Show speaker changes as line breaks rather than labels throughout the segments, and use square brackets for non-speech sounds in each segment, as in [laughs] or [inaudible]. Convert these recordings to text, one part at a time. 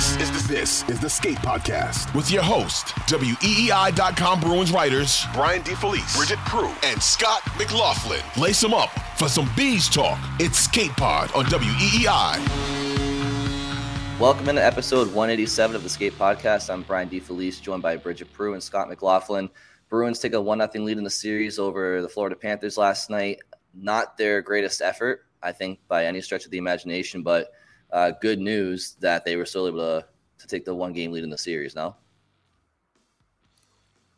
This is the This is the Skate Podcast with your host, WEEI.com Bruins writers Brian DeFelice, Bridgette Proulx, and Scott McLaughlin. Lace them up for some B's talk. It's Skate Pod on WEEI.
Welcome into episode 187 of the Skate Podcast. I'm Brian DeFelice, joined by Bridgette Proulx and Scott McLaughlin. Bruins take a 1 0 lead in the series over the Florida Panthers last night. Not their greatest effort, I think, by any stretch of the imagination, but uh, good news that they were still able to to take the one game lead in the series. Now,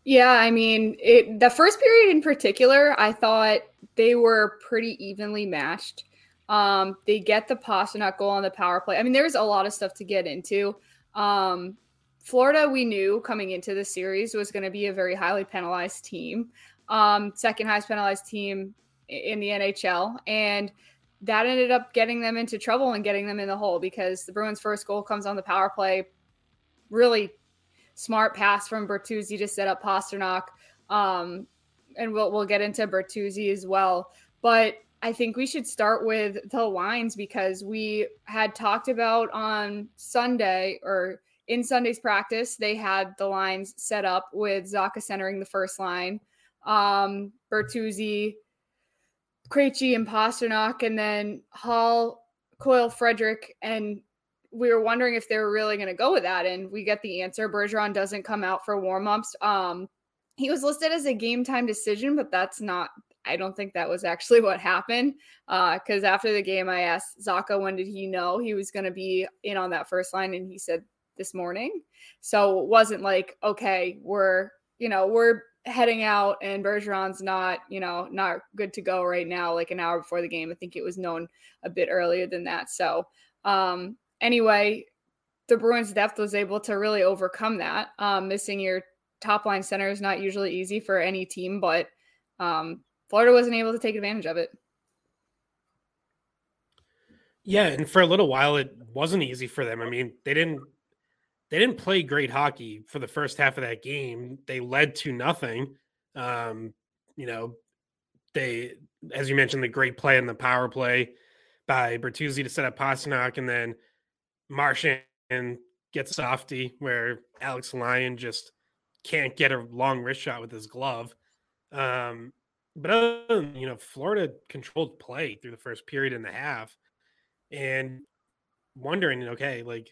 yeah, I mean, it, the first period in particular, I thought they were pretty evenly matched. Um, they get the Pastrnak goal on the power play. I mean, there's a lot of stuff to get into. Um, Florida, we knew coming into the series was going to be a very highly penalized team, um, second highest penalized team in the NHL, and that ended up getting them into trouble and getting them in the hole because the Bruins' first goal comes on the power play. Really smart pass from Bertuzzi to set up Pastrnak. Um, and we'll we'll get into Bertuzzi as well. But I think we should start with the lines because we had talked about on Sunday or in Sunday's practice, they had the lines set up with Zacha centering the first line, um, Bertuzzi, Krejci and Pastrnak, and then Hall, Coyle, Frederic, and we were wondering if they were really going to go with that, and we get the answer. Bergeron doesn't come out for warmups. Um, he was listed as a game time decision, but that's not. I don't think that was actually [laughs] what happened. Because uh, after the game, I asked Zacha when did he know he was going to be in on that first line, and he said this morning. So it wasn't like okay, we're you know we're heading out and Bergeron's not, you know, not good to go right now, like an hour before the game. I think it was known a bit earlier than that. So, um, anyway, the Bruins depth was able to really overcome that. Um, missing your top line center is not usually easy for any team, but um, Florida wasn't able to take advantage of it.
Yeah, and for a little while it wasn't easy for them. I mean, they didn't they didn't play great hockey for the first half of that game. They led to nothing. Um, you know, they, as you mentioned, the great play in the power play by Bertuzzi to set up Pastrnak, and then Marchand gets softy where Alex Lyon just can't get a long wrist shot with his glove. Um, but other than, you know, Florida controlled play through the first period and a half, and wondering, okay, like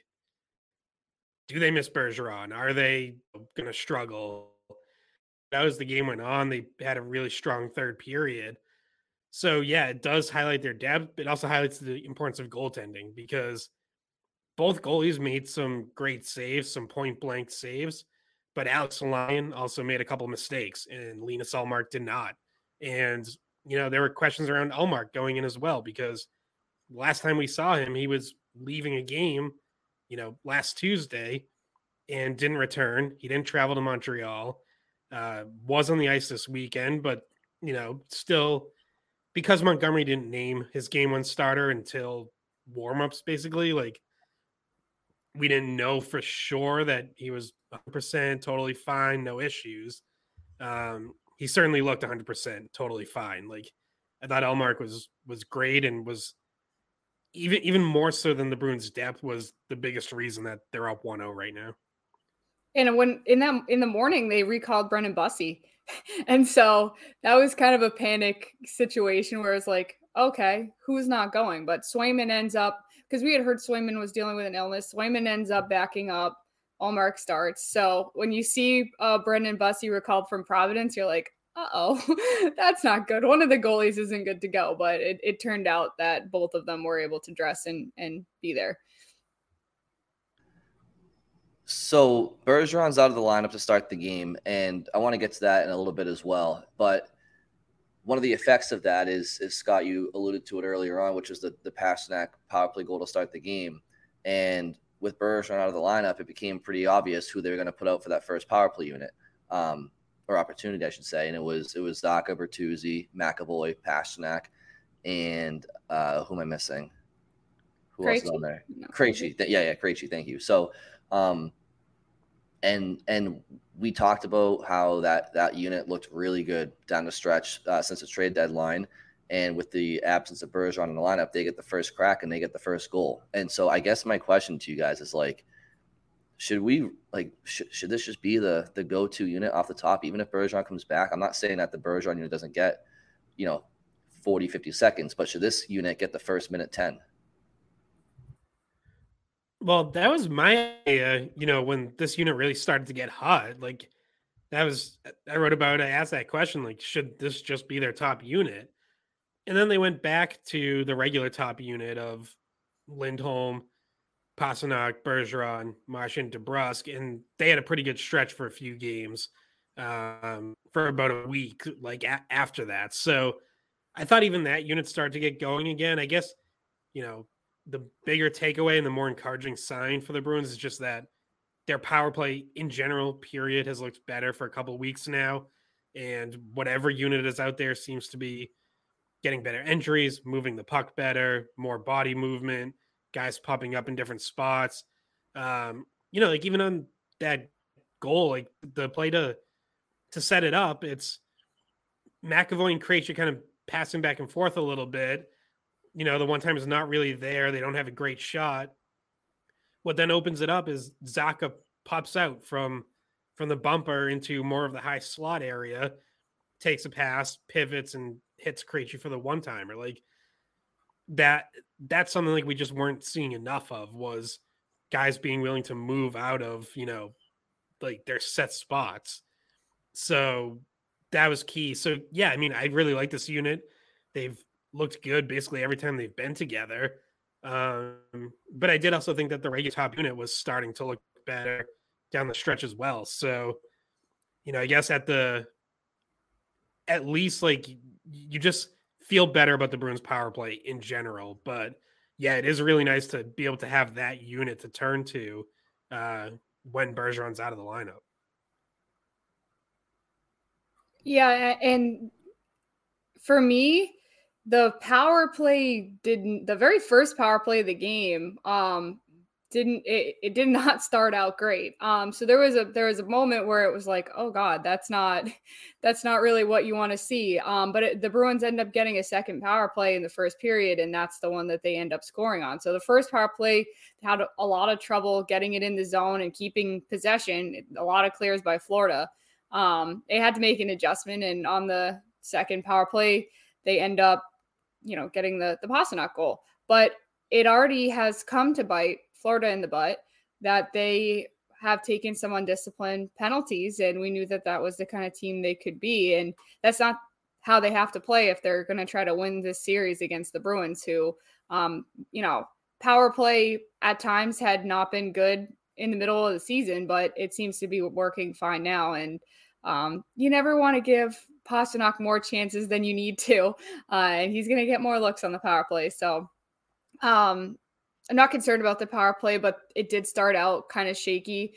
do they miss Bergeron? Are they going to struggle? As the game went on, they had a really strong third period. So yeah, it does highlight their depth. It also highlights the importance of goaltending because both goalies made some great saves, some point blank saves, but Alex Lyon also made a couple mistakes, and Linus Ullmark did not. And you know there were questions around Ullmark going in as well because last time we saw him, he was leaving a game you know, last Tuesday and didn't return. He didn't travel to Montreal. Uh, was on the ice this weekend, but you know, still because Montgomery didn't name his game one starter until warmups, basically, like we didn't know for sure that he was 100% totally fine, no issues. Um, he certainly looked 100% totally fine. Like I thought Ullmark was was great and was even even more so than the Bruins' depth was the biggest reason that they're up 1-0 right now.
And when in that in the morning they recalled Brandon Bussi. [laughs] and so that was kind of a panic situation where it's like, okay, who's not going? But Swayman ends up because we had heard Swayman was dealing with an illness. Swayman ends up backing up. Ullmark starts. So when you see uh, Brandon Bussi recalled from Providence, you're like, oh, [laughs] that's not good. One of the goalies isn't good to go, but it, it turned out that both of them were able to dress and, and be there.
So Bergeron's out of the lineup to start the game, and I want to get to that in a little bit as well. But one of the effects of that is, is Scott, you alluded to it earlier on, which is the the Pastrnak power play goal to start the game. And with Bergeron out of the lineup, it became pretty obvious who they were going to put out for that first power play unit. Um, or opportunity, I should say. And it was it was Zacha, Bertuzzi, McAvoy, Pastrnak, and uh, who am I missing? Who Krejci? else is on there? No. Krejci. Yeah, yeah, Krejci. Thank you. So, um, and and we talked about how that that unit looked really good down the stretch uh, since the trade deadline. And with the absence of Bergeron in the lineup, they get the first crack and they get the first goal. And so, I guess my question to you guys is like, should we like sh- should this just be the the go to unit off the top, even if Bergeron comes back? I'm not saying that the Bergeron unit doesn't get, you know, 40, 50 seconds, but should this unit get the first minute 10?
Well, that was my idea, you know, when this unit really started to get hot. Like, that was, I wrote about, I asked that question, like, should this just be their top unit? And then they went back to the regular top unit of Lindholm, Pastrnak, Bergeron, Marchand, DeBrusk, and they had a pretty good stretch for a few games um, for about a week, like a- after that. So I thought even that unit started to get going again. I guess, you know, the bigger takeaway and the more encouraging sign for the Bruins is just that their power play in general, period, has looked better for a couple weeks now. And whatever unit is out there seems to be getting better entries, moving the puck better, more body movement, guys popping up in different spots. Um, you know, like even on that goal, like the play to to set it up, it's McAvoy and Krejci kind of passing back and forth a little bit. You know, the one time is not really there. They don't have a great shot. What then opens it up is Zacha pops out from from the bumper into more of the high slot area, takes a pass, pivots, and hits Krejci for the one timer. Like that that's something like we just weren't seeing enough of was guys being willing to move out of, you know, like their set spots. So that was key. So yeah, I mean, I really like this unit. They've looked good basically every time they've been together. Um, but I did also think that the regular top unit was starting to look better down the stretch as well. So, you know, I guess at the at least like you just feel better about the Bruins power play in general. But yeah, it is really nice to be able to have that unit to turn to uh, when Bergeron's out of the lineup.
Yeah, and for me, the power play didn't the very first power play of the game um didn't it, it did [laughs] not start out great. Um so there was a there was a moment where it was like oh god that's not [laughs] that's not really what you want to see. Um but it, the bruins end up getting a second power play in the first period and that's the one that they end up scoring on. So the first power play had a lot of trouble getting it in the zone and keeping possession a lot of clears by florida. Um they had to make an adjustment and on the second power play they end up you know getting the the Pastrnak goal. But it already has come to bite Florida in the butt that they have taken some undisciplined penalties, and we knew that that was the kind of team they could be, and that's not how they have to play if they're going to try to win this series against the Bruins, who, um, you know, power play at times had not been good in the middle of the season, but it seems to be working fine now, and um, you never want to give Pastrnak more chances than you need to, uh, and he's going to get more looks on the power play. So, um, I'm not concerned about the power play, but it did start out kind of shaky.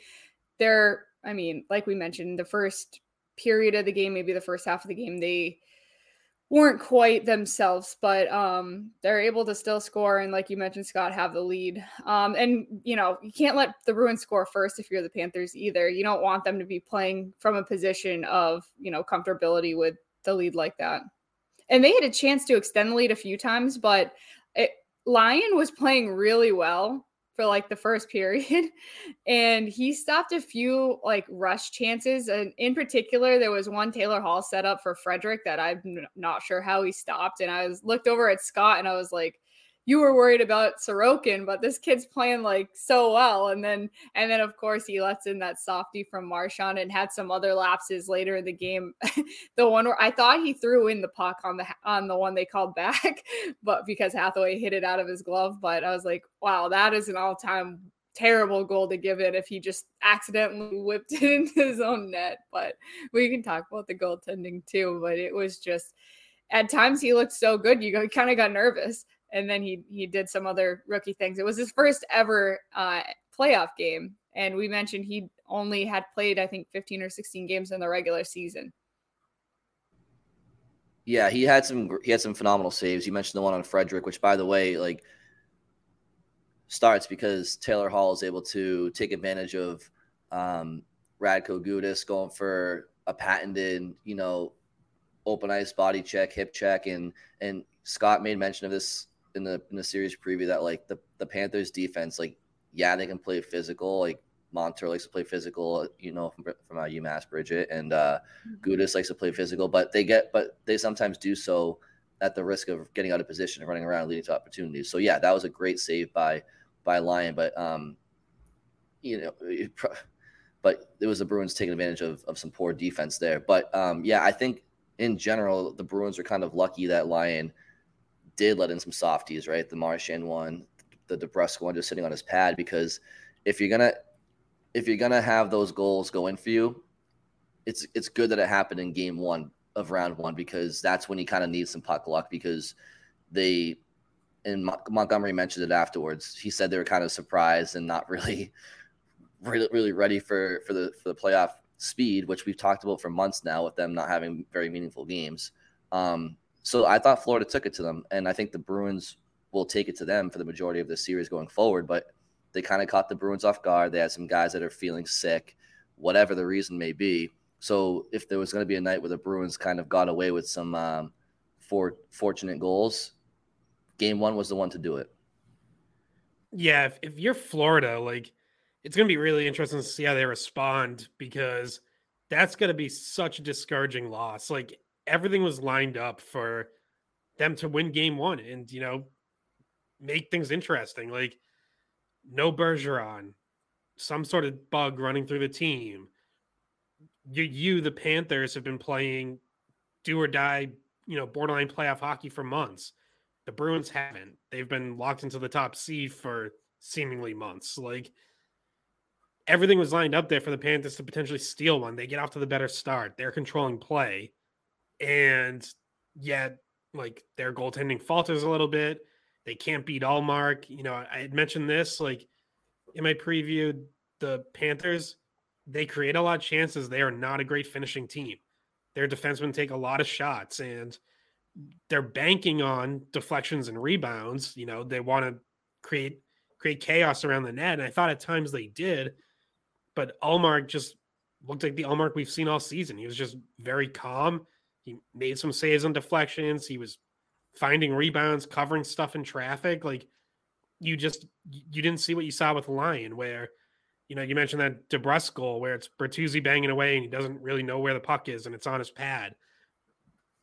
There, I mean, like we mentioned, the first period of the game, maybe the first half of the game, they weren't quite themselves, but um, they're able to still score and, like you mentioned, Scott, have the lead. Um, and you know, you can't let the Bruins score first if you're the Panthers either. You don't want them to be playing from a position of you know comfortability with the lead like that. And they had a chance to extend the lead a few times, but it, Lyon was playing really well for like the first period [laughs] and he stopped a few like rush chances and in particular there was one Taylor Hall set up for Frederic that I'm not sure how he stopped and I was looked over at Scott and I was like you were worried about Sorokin, but this kid's playing like so well. And then, and then of course he lets in that softy from Marchand and had some other lapses later in the game. [laughs] the one where I thought he threw in the puck on the on the one they called [laughs] back, but because Hathaway hit it out of his glove. But I was like, wow, that is an all time terrible goal to give it if he just accidentally [laughs] whipped it into his own net. But we can talk about the goaltending too. But it was just at times he looked so good, you kind of got nervous and then he he did some other rookie things. It was his first ever uh, playoff game, and we mentioned he only had played I think 15 or 16 games in the regular season.
Yeah, he had some he had some phenomenal saves. You mentioned the one on Frederic, which by the way, like starts because Taylor Hall is able to take advantage of um, Radko Gudas going for a patented, you know, open ice body check, hip check, and and Scott made mention of this in the in the series preview that like the the Panthers defense, like yeah, they can play physical, like Montour likes to play physical, you know, from, from uh, UMass Bridgette, and uh, mm-hmm. Gudas likes to play physical, but they get, but they sometimes do so at the risk of getting out of position and running around, leading to opportunities. So yeah, that was a great save by by Lyon, but um, you know, it, but it was the Bruins taking advantage of of some poor defense there. But um, yeah, I think in general the Bruins are kind of lucky that Lyon did let in some softies, right? The Marchand one, the DeBrusk one, just sitting on his pad because if you're gonna if you're gonna have those goals go in for you, it's it's good that it happened in game one of round one because that's when you kind of need some puck luck because they and Montgomery mentioned it afterwards. He said they were kind of surprised and not really, [laughs] really, really ready for for the for the playoff speed, which we've talked about for months now with them not having very meaningful games. Um, so I thought Florida took it to them, and I think the Bruins will take it to them for the majority of the series going forward. But they kind of caught the Bruins off guard. They had some guys that are feeling sick, whatever the reason may be. So if there was going to be a night where the Bruins kind of got away with some um, for fortunate goals, game one was the one to do it.
Yeah, if, if you're Florida, like it's going to be really interesting to see how they respond because that's going to be such a discouraging loss. Like everything was lined up for them to win game one and, you know, make things interesting. Like no Bergeron, some sort of bug running through the team. You, you, the Panthers, have been playing do or die, you know, borderline playoff hockey for months. The Bruins haven't. They've been locked into the top seed for seemingly months. Like everything was lined up there for the Panthers to potentially steal one. They get off to the better start. They're controlling play. And yet, like their goaltending falters a little bit. They can't beat Ullmark. You know, I had mentioned this like in my preview. The Panthers, they create a lot of chances. They are not a great finishing team. Their defensemen take a lot of shots and they're banking on deflections and rebounds. You know, they want to create create chaos around the net. And I thought at times they did, but Ullmark just looked like the Ullmark we've seen all season. He was just very calm. He made some saves on deflections. He was finding rebounds, covering stuff in traffic. Like you just you didn't see what you saw with Lyon, where you know you mentioned that DeBrusk goal where it's Bertuzzi banging away and he doesn't really know where the puck is and it's on his pad.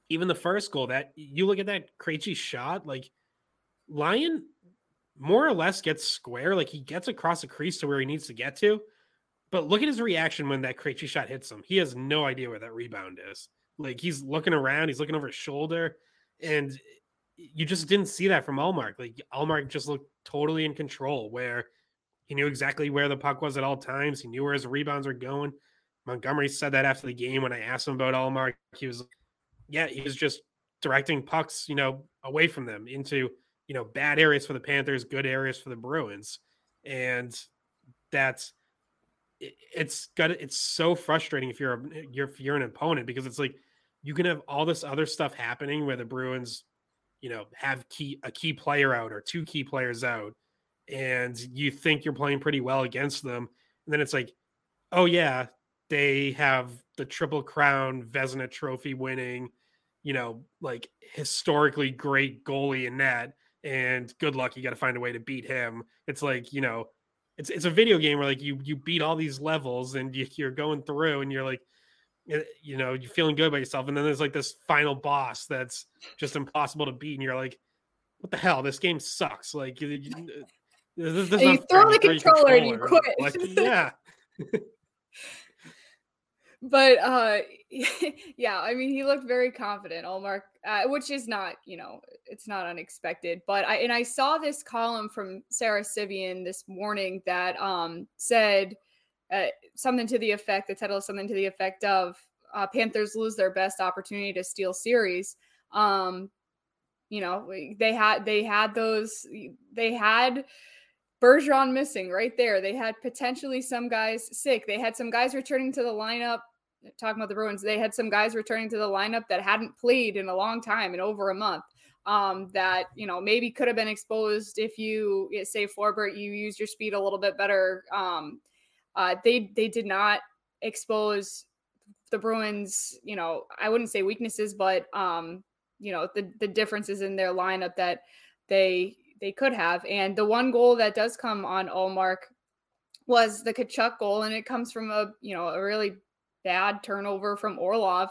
Even the first goal, that you look at that Krejci shot, like Lyon more or less gets square, like he gets across the crease to where he needs to get to. But look at his reaction when that Krejci shot hits him. He has no idea where that rebound is. Like he's looking around, he's looking over his shoulder, and you just mm-hmm. didn't see that from Ullmark. Like Ullmark just looked totally in control, where he knew exactly where the puck was at all times. He knew where his rebounds were going. Montgomery said that after the game when I asked him about Ullmark. He was, yeah, he was just directing pucks, you know, away from them into, you know, bad areas for the Panthers, good areas for the Bruins, and that's it's got it's so frustrating if you're a, you're if you're an opponent because it's like you can have all this other stuff happening where the Bruins you know have key a key player out or two key players out and you think you're playing pretty well against them. And then it's like oh yeah they have the triple crown Vezina trophy winning you know like historically great goalie in that and good luck you got to find a way to beat him. It's like you know it's it's a video game where like you you beat all these levels and you, you're going through and you're like you know, you're feeling good about yourself, and then there's like this final boss that's just impossible to beat, and you're like, "What the hell? This game sucks!" Like, you,
this, this you throw the controller, controller and you quit.
Like, [laughs] yeah. [laughs]
but uh, [laughs] yeah, I mean, he looked very confident, Ullmark, uh, which is not, you know, it's not unexpected. But I and I saw this column from Sara Civian this morning that um said uh, something to the effect, the title is something to the effect of uh, Panthers lose their best opportunity to steal series. Um, you know, they had they had those they had Bergeron missing right there. They had potentially some guys sick. They had some guys returning to the lineup. Talking about the Bruins, they had some guys returning to the lineup that hadn't played in a long time, in over a month. Um, that you know maybe could have been exposed if you say Forbort, you use your speed a little bit better. Um, uh, they they did not expose the Bruins. You know, I wouldn't say weaknesses, but um, you know the the differences in their lineup that they they could have. And the one goal that does come on Ullmark was the Tkachuk goal, and it comes from a you know a really bad turnover from Orlov,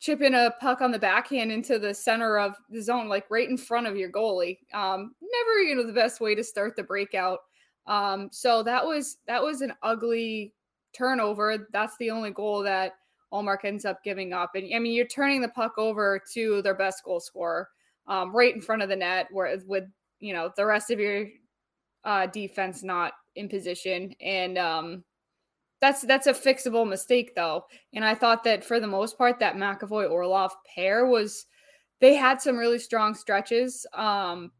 chipping a puck on the backhand into the center of the zone, like right in front of your goalie. Um, never you know the best way to start the breakout. Um, so that was that was an ugly turnover. That's the only goal that Ullmark ends up giving up. And I mean, you're turning the puck over to their best goal scorer um, right in front of the net, where with you know the rest of your uh, defense not in position, and um, that's that's a fixable mistake though. And I thought that for the most part, that McAvoy Orlov pair was they had some really strong stretches, um,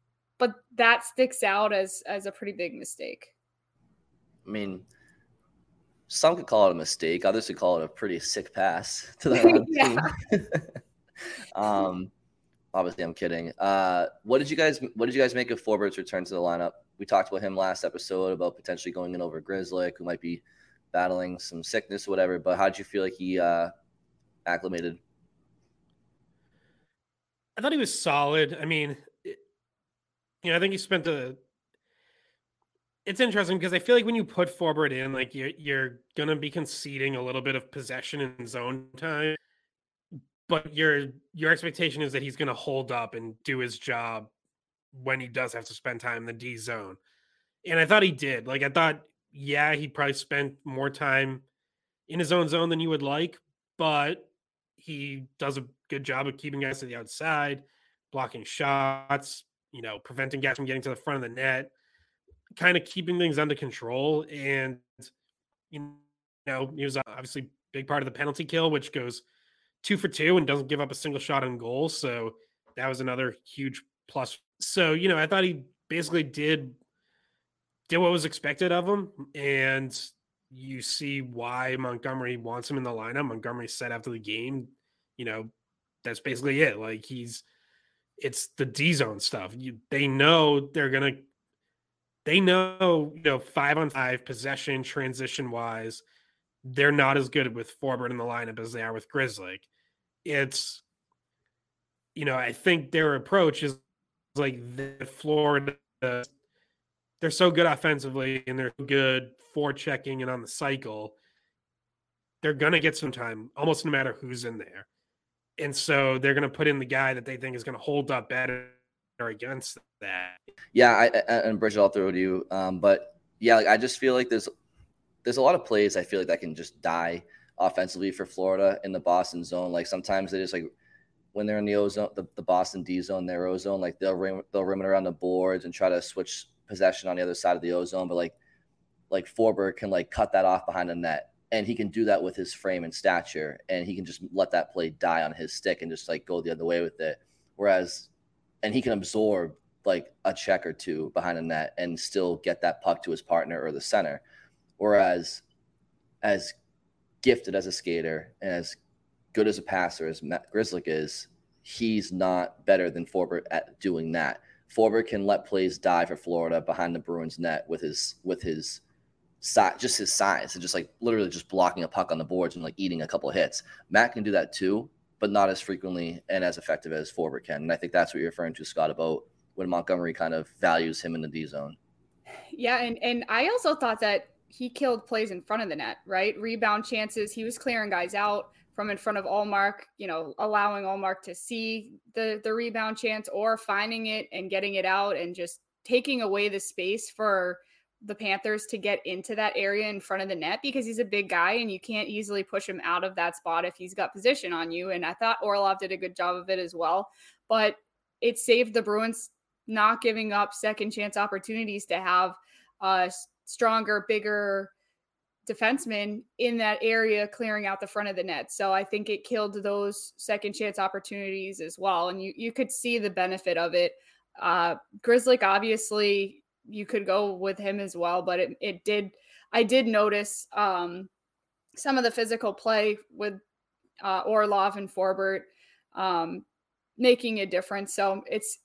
but that sticks out as as a pretty big mistake.
I mean, some could call it a mistake. Others could call it a pretty sick pass [laughs] to the [laughs] team. [laughs] um, obviously, I'm kidding. Uh, what did you guys What did you guys make of Forbort's return to the lineup? We talked about him last episode about potentially going in over Grzelcyk, who might be battling some sickness or whatever. But how did you feel like he uh, acclimated?
I thought he was solid. I mean, it, you know, I think you spent a it's interesting because I feel like when you put Forbort in, like you're you're gonna be conceding a little bit of possession in zone time, but your your expectation is that he's gonna hold up and do his job when he does have to spend time in the D zone. And I thought he did. Like I thought, yeah, he probably spent more time in his own zone than you would like, but he does a good job of keeping guys to the outside, blocking shots, you know, preventing guys from getting to the front of the net kind of keeping things under control. And, you know, he was uh, obviously big part of the penalty kill, which goes two for two and doesn't give up a single shot on goal. So that was another huge plus. So, you know, I thought he basically did did what was expected of him. And you see why Montgomery wants him in the lineup. Montgomery said after the game, you know, that's basically it. Like he's it's the D zone stuff. You, they know they're gonna they know, you know, five on five possession transition wise, they're not as good with Forbort in the lineup as they are with Grzelcyk. It's, you know, I think their approach is like the Florida, they're so good offensively and they're good for checking and on the cycle. They're to get some time almost no matter who's in there. And so they're going to put in the guy that they think is going to hold up better against that.
Yeah, I, I and Bridgette, I'll throw it to you. Um, but yeah, like I just feel like there's there's a lot of plays I feel like that can just die offensively for Florida in the Boston zone. Like sometimes they just like when they're in the ozone, the, the Boston D zone, their ozone, like they'll rim, they'll rim it around the boards and try to switch possession on the other side of the ozone. But like like Forbort can like cut that off behind the net. And he can do that with his frame and stature, and he can just let that play die on his stick and just like go the other way with it. Whereas and he can absorb like a check or two behind the net and still get that puck to his partner or the center. Whereas, as gifted as a skater and as good as a passer as Matt Grzelcyk is, he's not better than Forbort at doing that. Forbort can let plays die for Florida behind the Bruins net with his with his just his size, and just like literally just blocking a puck on the boards and like eating a couple hits. Matt can do that too, but not as frequently and as effective as Forbort can. And I think that's what you're referring to, Scott, about when Montgomery kind of values him in the D zone.
Yeah, and and I also thought that he killed plays in front of the net, right? Rebound chances. He was clearing guys out from in front of Ullmark, you know, allowing Ullmark to see the the rebound chance or finding it and getting it out and just taking away the space for the Panthers to get into that area in front of the net because he's a big guy and you can't easily push him out of that spot if he's got position on you. And I thought Orlov did a good job of it as well. But it saved the Bruins not giving up second chance opportunities to have a stronger, bigger defenseman in that area clearing out the front of the net. So I think it killed those second chance opportunities as well. And you you could see the benefit of it. Uh Grzelcyk obviously you could go with him as well. But it, it did, I did notice um, some of the physical play with uh, Orlov and Forbort um, making a difference. So it's,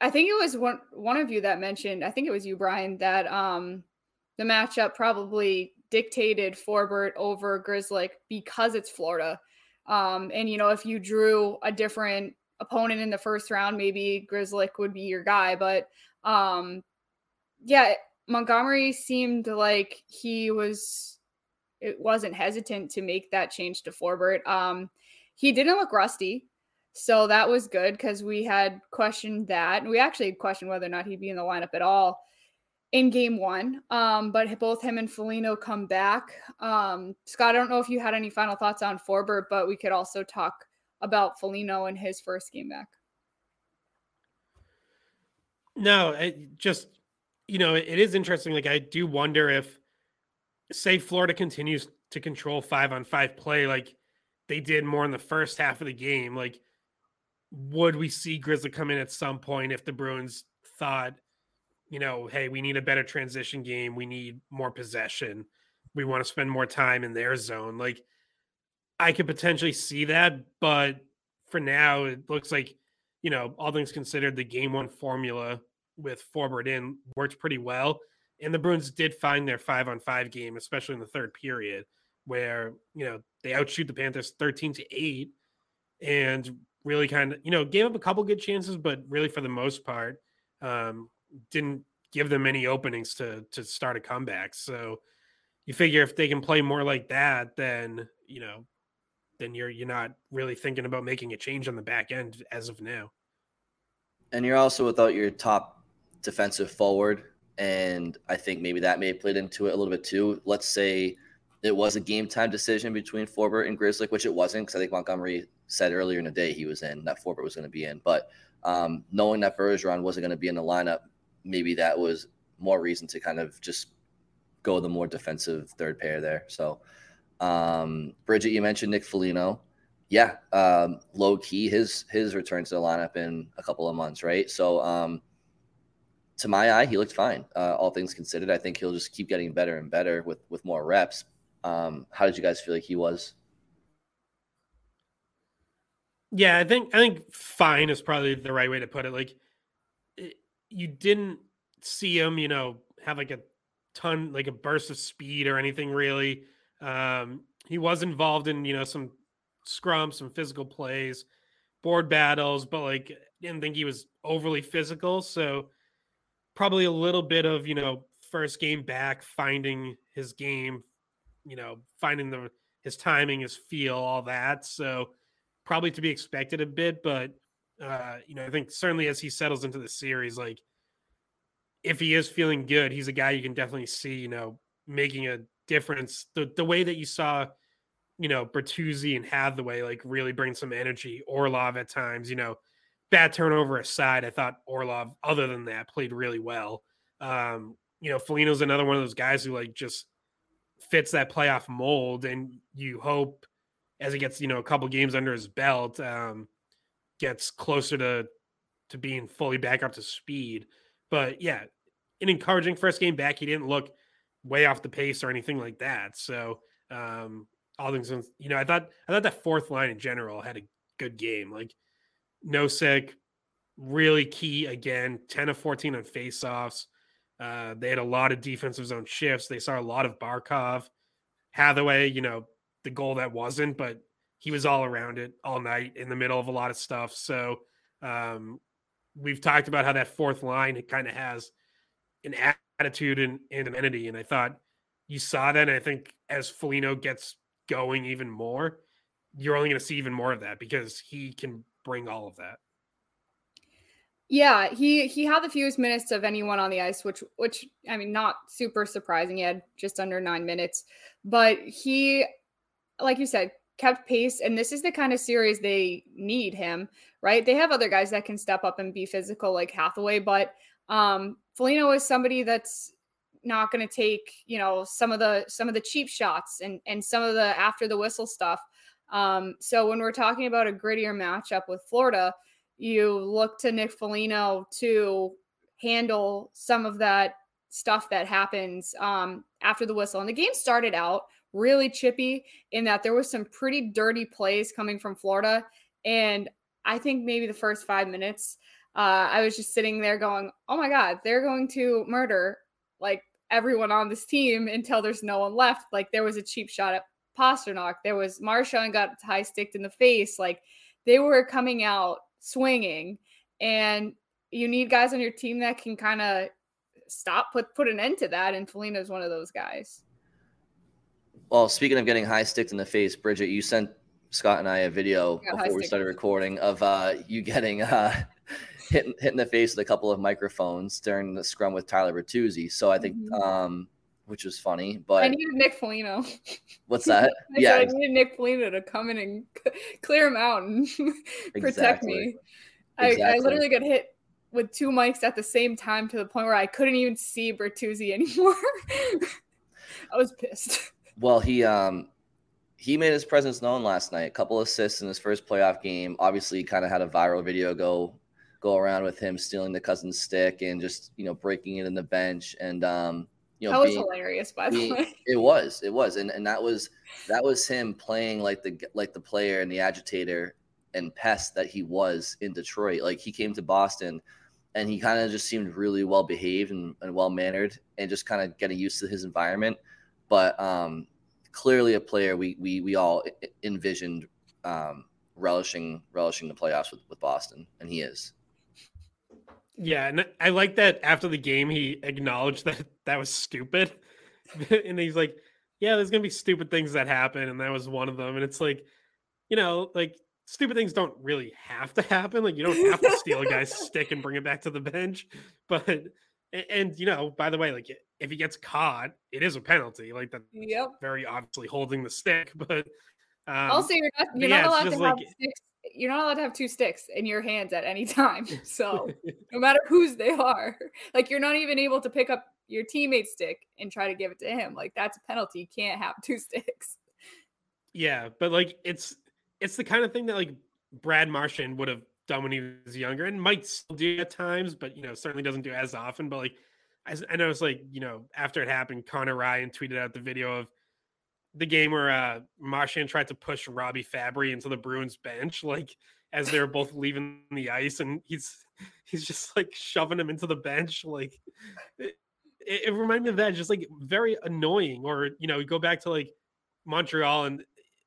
I think it was one one of you that mentioned, I think it was you, Brian, that um, the matchup probably dictated Forbort over Grzelcyk because it's Florida. Um, and you know, if you drew a different opponent in the first round, maybe Grzelcyk would be your guy. But um, yeah, Montgomery seemed like he was it wasn't hesitant to make that change to Forbort. Um, he didn't look rusty, so that was good because we had questioned that, and we actually questioned whether or not he'd be in the lineup at all in game one. Um, but both him and Foligno come back. Um, Scott, I don't know if you had any final thoughts on Forbort, but we could also talk about Foligno and his first game back.
No, just you know, it is interesting. Like I do wonder if say Florida continues to control five on five play like they did more in the first half of the game, like would we see Grizzly come in at some point if the Bruins thought, you know, hey, we need a better transition game, we need more possession, we want to spend more time in their zone. Like I could potentially see that, but for now, it looks like, you know, all things considered, the game one formula with Forbort in worked pretty well. And the Bruins did find their five on five game, especially in the third period, where, you know, they outshoot the Panthers 13 to 8 and really kind of, you know, gave up a couple good chances, but really for the most part, um, didn't give them any openings to to start a comeback. So you figure if they can play more like that, then you know, then you're you're not really thinking about making a change on the back end as of now.
And you're also without your top defensive forward, and I think maybe that may have played into it a little bit too. Let's say it was a game time decision between Forbort and Grizzly, which it wasn't because I think Montgomery said earlier in the day he was in that Forbort was going to be in. But um, knowing that Bergeron wasn't going to be in the lineup, maybe that was more reason to kind of just go the more defensive third pair there. So, um, Bridgette, you mentioned Nick Foligno. Yeah, um, low key, his his return to the lineup in a couple of months, right? So, um, to my eye, he looked fine. Uh, all things considered, I think he'll just keep getting better and better with with more reps. Um, how did you guys feel like he was?
Yeah, I think I think fine is probably the right way to put it. Like it, you didn't see him, you know, have like a ton like a burst of speed or anything really. Um, he was involved in, you know, some scrums, some physical plays, board battles, but like didn't think he was overly physical. So probably a little bit of, you know, first game back, finding his game, you know, finding the his timing, his feel, all that. So probably to be expected a bit, but uh, you know, I think certainly as he settles into the series, like if he is feeling good, he's a guy you can definitely see, you know, making a difference. The the way that you saw, you know, Bertuzzi and Hathaway like really bring some energy. Orlov at times, you know, bad turnover aside, I thought Orlov, other than that, played really well. Um, you know, Foligno's another one of those guys who like just fits that playoff mold, and you hope as he gets you know a couple games under his belt, um, gets closer to to being fully back up to speed. But yeah, an encouraging first game back. He didn't look way off the pace or anything like that. So um, all things, you know, I thought I thought that fourth line in general had a good game. Like Nosek, really key again, ten of fourteen on faceoffs. Uh, they had a lot of defensive zone shifts. They saw a lot of Barkov, Hathaway. You know, the goal that wasn't, but he was all around it all night in the middle of a lot of stuff. So um, we've talked about how that fourth line it kind of has an attitude and, and amenity, and I thought you saw that. And I think as Foligno gets going even more, you're only going to see even more of that because he can bring all of that.
Yeah, he he had the fewest minutes of anyone on the ice, which which I mean, not super surprising. He had just under nine minutes, but he like you said, kept pace. And this is the kind of series they need him, right? They have other guys that can step up and be physical, like Hathaway, but um Foligno is somebody that's not going to take you know some of the some of the cheap shots and and some of the after the whistle stuff um so when we're talking about a grittier matchup with florida you look to nick Foligno to handle some of that stuff that happens um after the whistle and the game started out really chippy in that there was some pretty dirty plays coming from Florida. And I think maybe the first five minutes, uh, I was just sitting there going, oh my God, they're going to murder like everyone on this team until there's no one left. Like there was a cheap shot at Pastrnak. There was Marchand got high sticked in the face. Like they were coming out swinging. And you need guys on your team that can kind of stop, put put an end to that. And Foligno is one of those guys.
Well, speaking of getting high sticked in the face, Bridgette, you sent Scott and I a video before we started recording of uh, you getting uh, hit, hit in the face with a couple of microphones during the scrum with Tyler Bertuzzi. So I think, mm-hmm. um, which was funny, but
I needed Nick Foligno.
What's that? [laughs]
yeah, I needed Nick Foligno to come in and [laughs] clear him out and [laughs] protect exactly. me. Exactly. I, I literally got hit with two mics at the same time to the point where I couldn't even see Bertuzzi anymore. I was pissed.
Well, he um he made his presence known last night. A couple assists in his first playoff game. Obviously, kind of had a viral video go go around with him stealing the cousin's stick and just you know breaking it in the bench and um you
know that was being, hilarious by the way.
it was it was and, and that was that was him playing like the like the player and the agitator and pest that he was in detroit. Like he came to boston and he kind of just seemed really well behaved and, and well mannered and just kind of getting used to his environment. But um clearly a player we we we all envisioned um, relishing relishing the playoffs with, with Boston, and he is.
Yeah, and I like that after the game he acknowledged that [laughs] that was stupid, [laughs] and he's like, "Yeah, there's gonna be stupid things that happen, and that was one of them." And it's like, you know, like stupid things don't really have to happen. Like you don't have to steal a guy's [laughs] stick and bring it back to the bench, but and, you know, by the way, like if he gets caught, it is a penalty. Like that,
yep.
very obviously holding the stick. But
um, also, you're not you're not allowed to like, have sticks. You're not allowed to have two sticks in your hands at any [laughs] time. [laughs] So no matter whose they are, [laughs] like you're not even able to pick up your teammate's stick and try to give it to him. Like that's a penalty. You can't have two sticks.
Yeah, but like it's it's the kind of thing that like Brad Marchand would have done when he was younger and might still do at times, but you know, certainly doesn't do as often. But like, I, I know it's like, you know, after it happened, Connor Ryan tweeted out the video of the game where uh Marchand tried to push Robby Fabbri into the Bruins bench, like as they're both leaving the ice, and he's he's just like shoving him into the bench. Like it, it reminded me of that, just like very annoying. Or you know, you go back to like Montreal and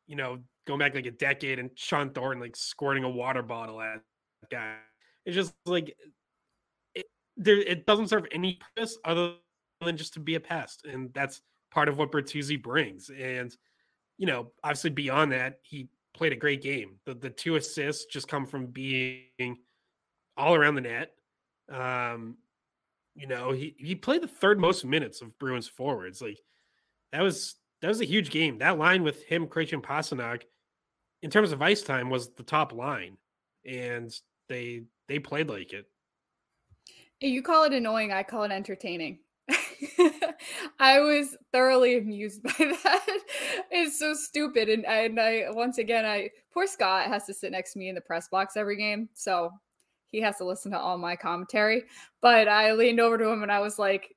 you know going back like a decade and Shawn Thornton like squirting a water bottle at that guy. It's just like it there it doesn't serve any purpose other than just to be a pest. And that's part of what Bertuzzi brings. And you know, obviously beyond that, he played a great game. The the two assists just come from being all around the net. Um, you know, he he played the third most minutes of Bruins forwards. Like that was that was a huge game. That line with him, Krejci and Pastrnak in terms of ice time was the top line and they they played like it
you call it annoying i call it entertaining [laughs] i was thoroughly amused [laughs] by that it's so stupid and, and i once again i poor scott has to sit next to me in the press box every game so he has to listen to all my commentary but i leaned over to him and i was like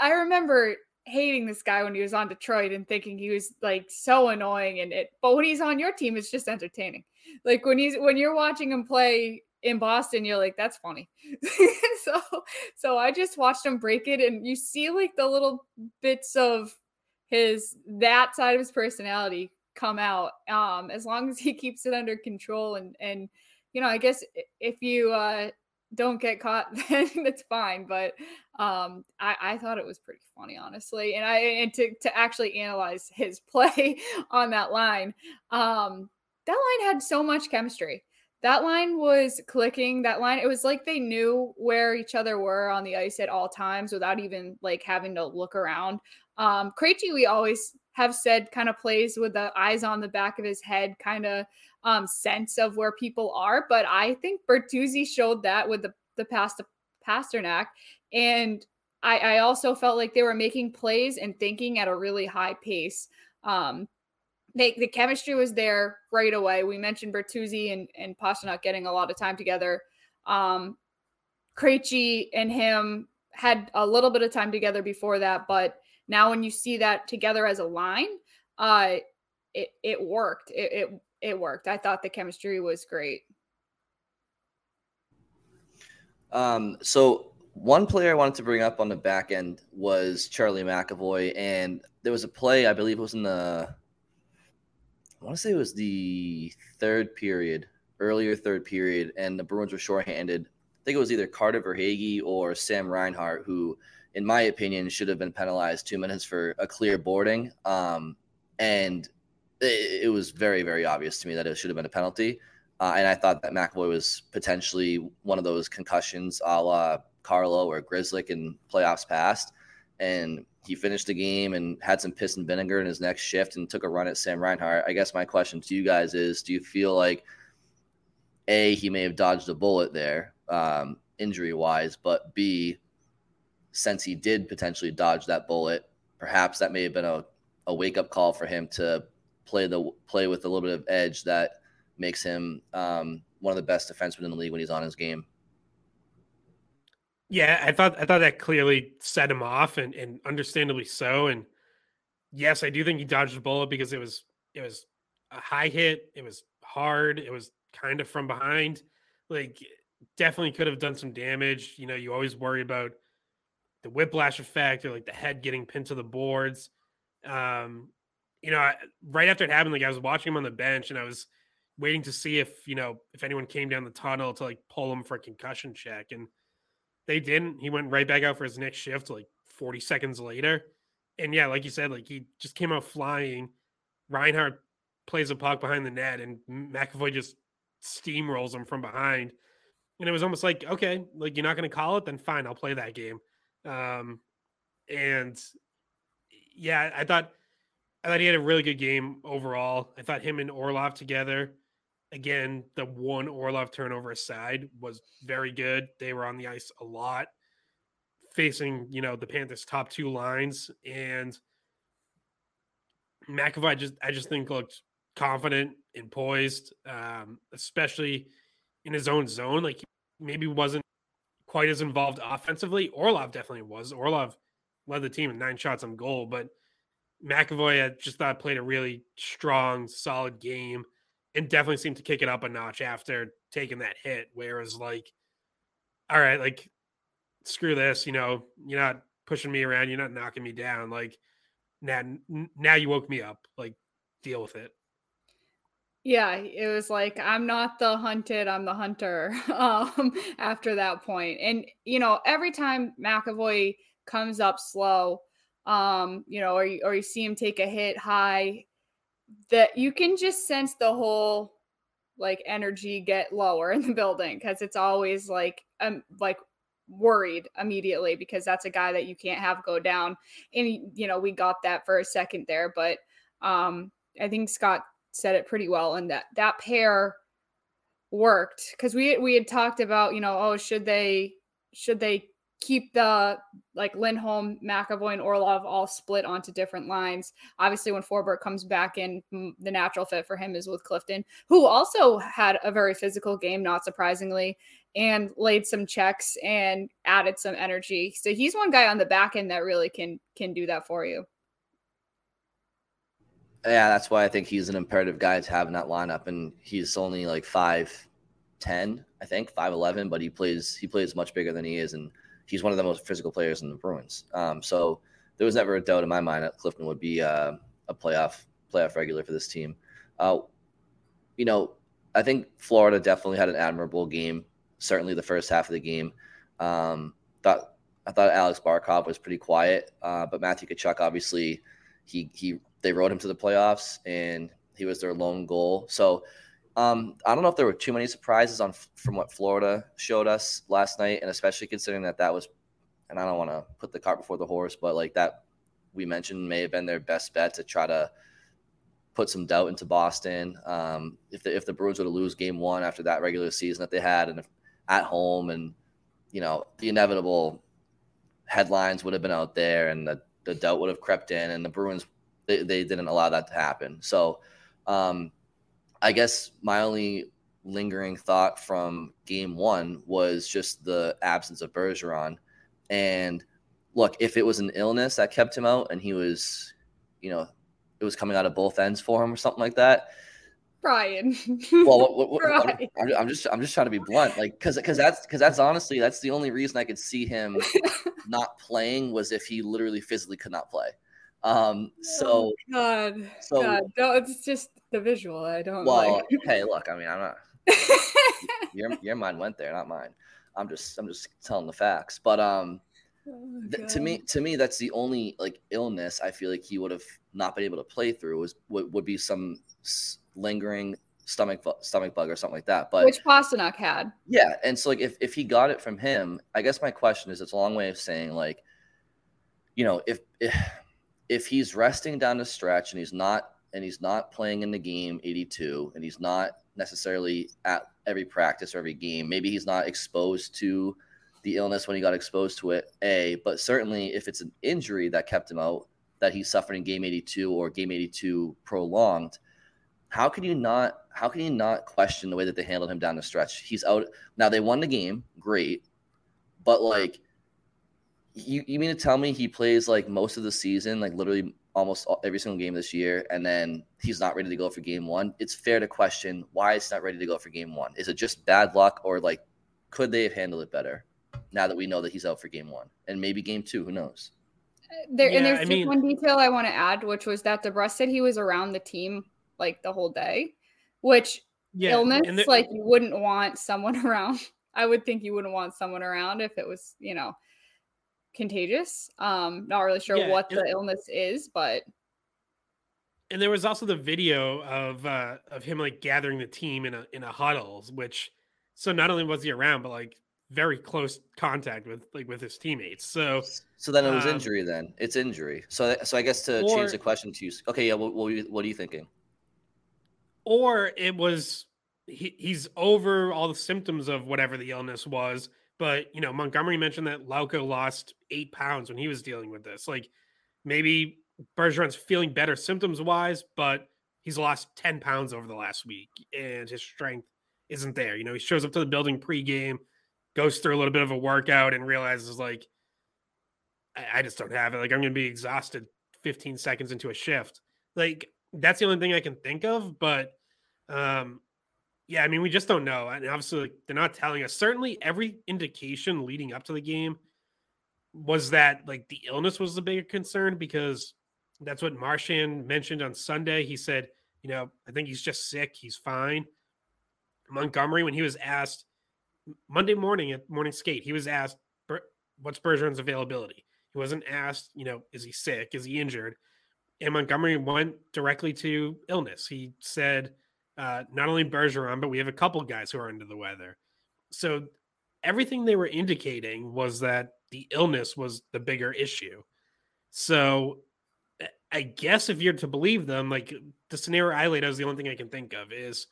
i remember hating this guy when he was on Detroit and thinking he was like so annoying and it but when he's on your team it's just entertaining. Like when he's when you're watching him play in Boston you're like that's funny. [laughs] so so I just watched him break it and you see like the little bits of his that side of his personality come out um as long as he [laughs] keeps it under control and and you know I guess if you uh don't get caught, [laughs] then it's fine. But um, I, I thought it was pretty funny, honestly. And I and to to actually analyze his play on that line, um, that line had so much chemistry. That line was clicking. That line, it was like they knew where each other were on the ice at all times without even like having to look around. Um, Krejci, we always have said kind of plays with the eyes on the back of his head, kind of um, sense of where people are. But I think Bertuzzi showed that with the the pass to Pastrnak, and I, I also felt like they were making plays and thinking at a really high pace. Um, they, the chemistry was there right away. We mentioned Bertuzzi and, and Pastrnak getting a lot of time together. Um, Krejci and him had a little bit of time together before that, but now when you see that together as a line, uh, it it worked. It, it it worked. I thought the chemistry was great.
Um, so one player I wanted to bring up on the back end was Charlie McAvoy, and there was a play I believe it was in the I want to say it was the third period, earlier third period, and the Bruins were shorthanded, I think it was either Carter Verhaeghe or Sam Reinhart, who, in my opinion, should have been penalized two minutes for a clear boarding. Um, and it, it, was very, very obvious to me that it should have been a penalty. Uh, and I thought that McAvoy was potentially one of those concussions a la Carlo or Grzelcyk in playoffs past. And he finished the game and had some piss and vinegar in his next shift and took a run at Sam Reinhart. I guess my question to you guys is do you feel like A, he may have dodged a bullet there, um, injury wise, but B, since he did potentially dodge that bullet, perhaps that may have been a, a wake up call for him to play the play with a little bit of edge that makes him um, one of the best defensemen in the league when he's on his game.
Yeah, I thought I thought that clearly set him off, and, and understandably so. And yes, I do think he dodged a bullet because it was it was a high hit. It was hard. It was kind of from behind. Like definitely could have done some damage. You know, you always worry about the whiplash effect or like the head getting pinned to the boards. Um, you know, I, right after it happened, like I was watching him on the bench and I was waiting to see if you know if anyone came down the tunnel to like pull him for a concussion check, and they didn't. He went right back out for his next shift like 40 seconds later. And yeah, like you said, like he just came out flying. Reinhart plays a puck behind the net, and McAvoy just steamrolls him from behind. And it was almost like, okay, like you're not going to call it, then fine, I'll play that game. Um, and yeah, I thought I thought he had a really good game overall. I thought him and Orlov together again, the one Orlov turnover aside was very good. They were on the ice a lot, facing you know the Panthers' top two lines, and McAvoy just I just think looked confident and poised, um, especially in his own zone. Like maybe wasn't quite as involved offensively. Orlov definitely was. Orlov led the team in nine shots on goal, but McAvoy I just thought played a really strong, solid game and definitely seemed to kick it up a notch after taking that hit. Whereas, like, all right, like, screw this, you know, you're not pushing me around, you're not knocking me down. Like, now, now you woke me up. Like, deal with it.
Yeah, it was like I'm not the hunted, I'm the hunter. [laughs] Um, after that point, and you know, every time McAvoy comes up slow, um, you know, or or you see him take a hit high, that you can just sense the whole like energy get lower in the building because it's always like um like worried immediately because that's a guy that you can't have go down. And you know we got that for a second there but um i think scott said it pretty well and that that pair worked because we we had talked about you know oh should they should they keep the like Lindholm, McAvoy, and Orlov all split onto different lines. Obviously, when Forbort comes back in, mm, the natural fit for him is with Clifton, who also had a very physical game, not surprisingly, and laid some checks and added some energy. So he's one guy on the back end that really can can do that for you.
Yeah, that's why I think he's an imperative guy to have in that lineup, and he's only like five ten, I think, five eleven, but he plays he plays much bigger than he is, and he's one of the most physical players in the Bruins. Um, so there was never a doubt in my mind that Clifton would be uh, a playoff playoff regular for this team. Uh, you know, I think Florida definitely had an admirable game. Certainly the first half of the game. Um, thought I thought Alex Barkov was pretty quiet, uh, but Matthew Tkachuk obviously he he they rode him to the playoffs and he was their lone goal. So um, I don't know if there were too many surprises on from what Florida showed us last night, and especially considering that that was, and I don't want to put the cart before the horse, but like that we mentioned may have been their best bet to try to put some doubt into Boston. Um, if the if the Bruins were to lose Game One after that regular season that they had, and if, at home, and you know the inevitable headlines would have been out there, and the, the doubt would have crept in, and the Bruins they, they didn't allow that to happen. So. Um, I guess my only lingering thought from game one was just the absence of Bergeron. And look, if it was an illness that kept him out and he was, you know, it was coming out of both ends for him or something like that.
Brian.
well, what, what, what, I'm, [laughs] I'm, just I'm just trying to be blunt, like because because that's because that's honestly that's the only reason I could see him [laughs] not playing was if he literally physically could not play. Um, so oh,
God, so God. No, it's just the visual. I don't.
Well, like. [laughs] hey, look, I mean, I'm not. [laughs] your your mind went there, not mine. I'm just I'm just telling the facts. But um,
Oh,
th- to me to me that's the only like illness I feel like he would have not been able to play through was would, would be some lingering stomach stomach bug or something like that. But
which Pastrnak had.
yeah, and so like if if he got it from him, I guess my question is it's a long way of saying like, you know, if if, if he's resting down the stretch and he's not and he's not playing in the game 82 and he's not necessarily at every practice or every game, maybe he's not exposed to the illness when he got exposed to it, A, but certainly if it's an injury that kept him out that he suffered in game 82 or game 82 prolonged, how can you not how can you not question the way that they handled him down the stretch? He's out now they won the game, great. But like you you mean to tell me he plays like most of the season, like literally almost every single game this year, and then he's not ready to go for game one? It's fair to question why it's not ready to go for game one. Is it just bad luck or like could they have handled it better now that we know that he's out for game one? And maybe game two, who knows?
Uh, there
Yeah,
and there's
I
just
mean-
one detail I want to add, which was that DeBrusk said he was around the team like the whole day, which
Yeah,
illness
the-
like you wouldn't want someone [laughs] around. I would think you wouldn't want someone around if it was, you know, contagious. Um, not really sure
Yeah,
what
and-
the illness is, but
and there was also the video of uh of him like gathering the team in a in a huddles, which so not only was he around, but like very close contact with like with his teammates. So
So then it was
Um,
injury. Then it's injury. So so I guess to
or-
change the question to you, okay, yeah. What, what, what are you thinking?
or it was he, he's over all the symptoms of whatever the illness was. But you know, Montgomery mentioned that Lauko lost eight pounds when he was dealing with this. Like maybe Bergeron's feeling better symptoms wise, but he's lost 10 pounds over the last week and his strength isn't there. You know, he shows up to the building pregame, goes through a little bit of a workout and realizes like I, I just don't have it. Like I'm gonna be exhausted 15 seconds into a shift. Like that's the only thing I can think of. But um yeah, I mean, we just don't know. And obviously, they're not telling us. Certainly, every indication leading up to the game was that like the illness was the bigger concern because that's what Marchand mentioned on Sunday. He said, you know, I think he's just sick. He's fine. Montgomery, when he was asked Monday morning at morning skate, he was asked, what's Bergeron's availability? He wasn't asked, you know, is he sick? Is he injured? And Montgomery went directly to illness. He said, uh, not only Bergeron, but we have a couple guys who are under the weather. So everything they were indicating was that the illness was the bigger issue. So I- guess if you're to believe them, like the scenario I laid out is the only thing I can think of is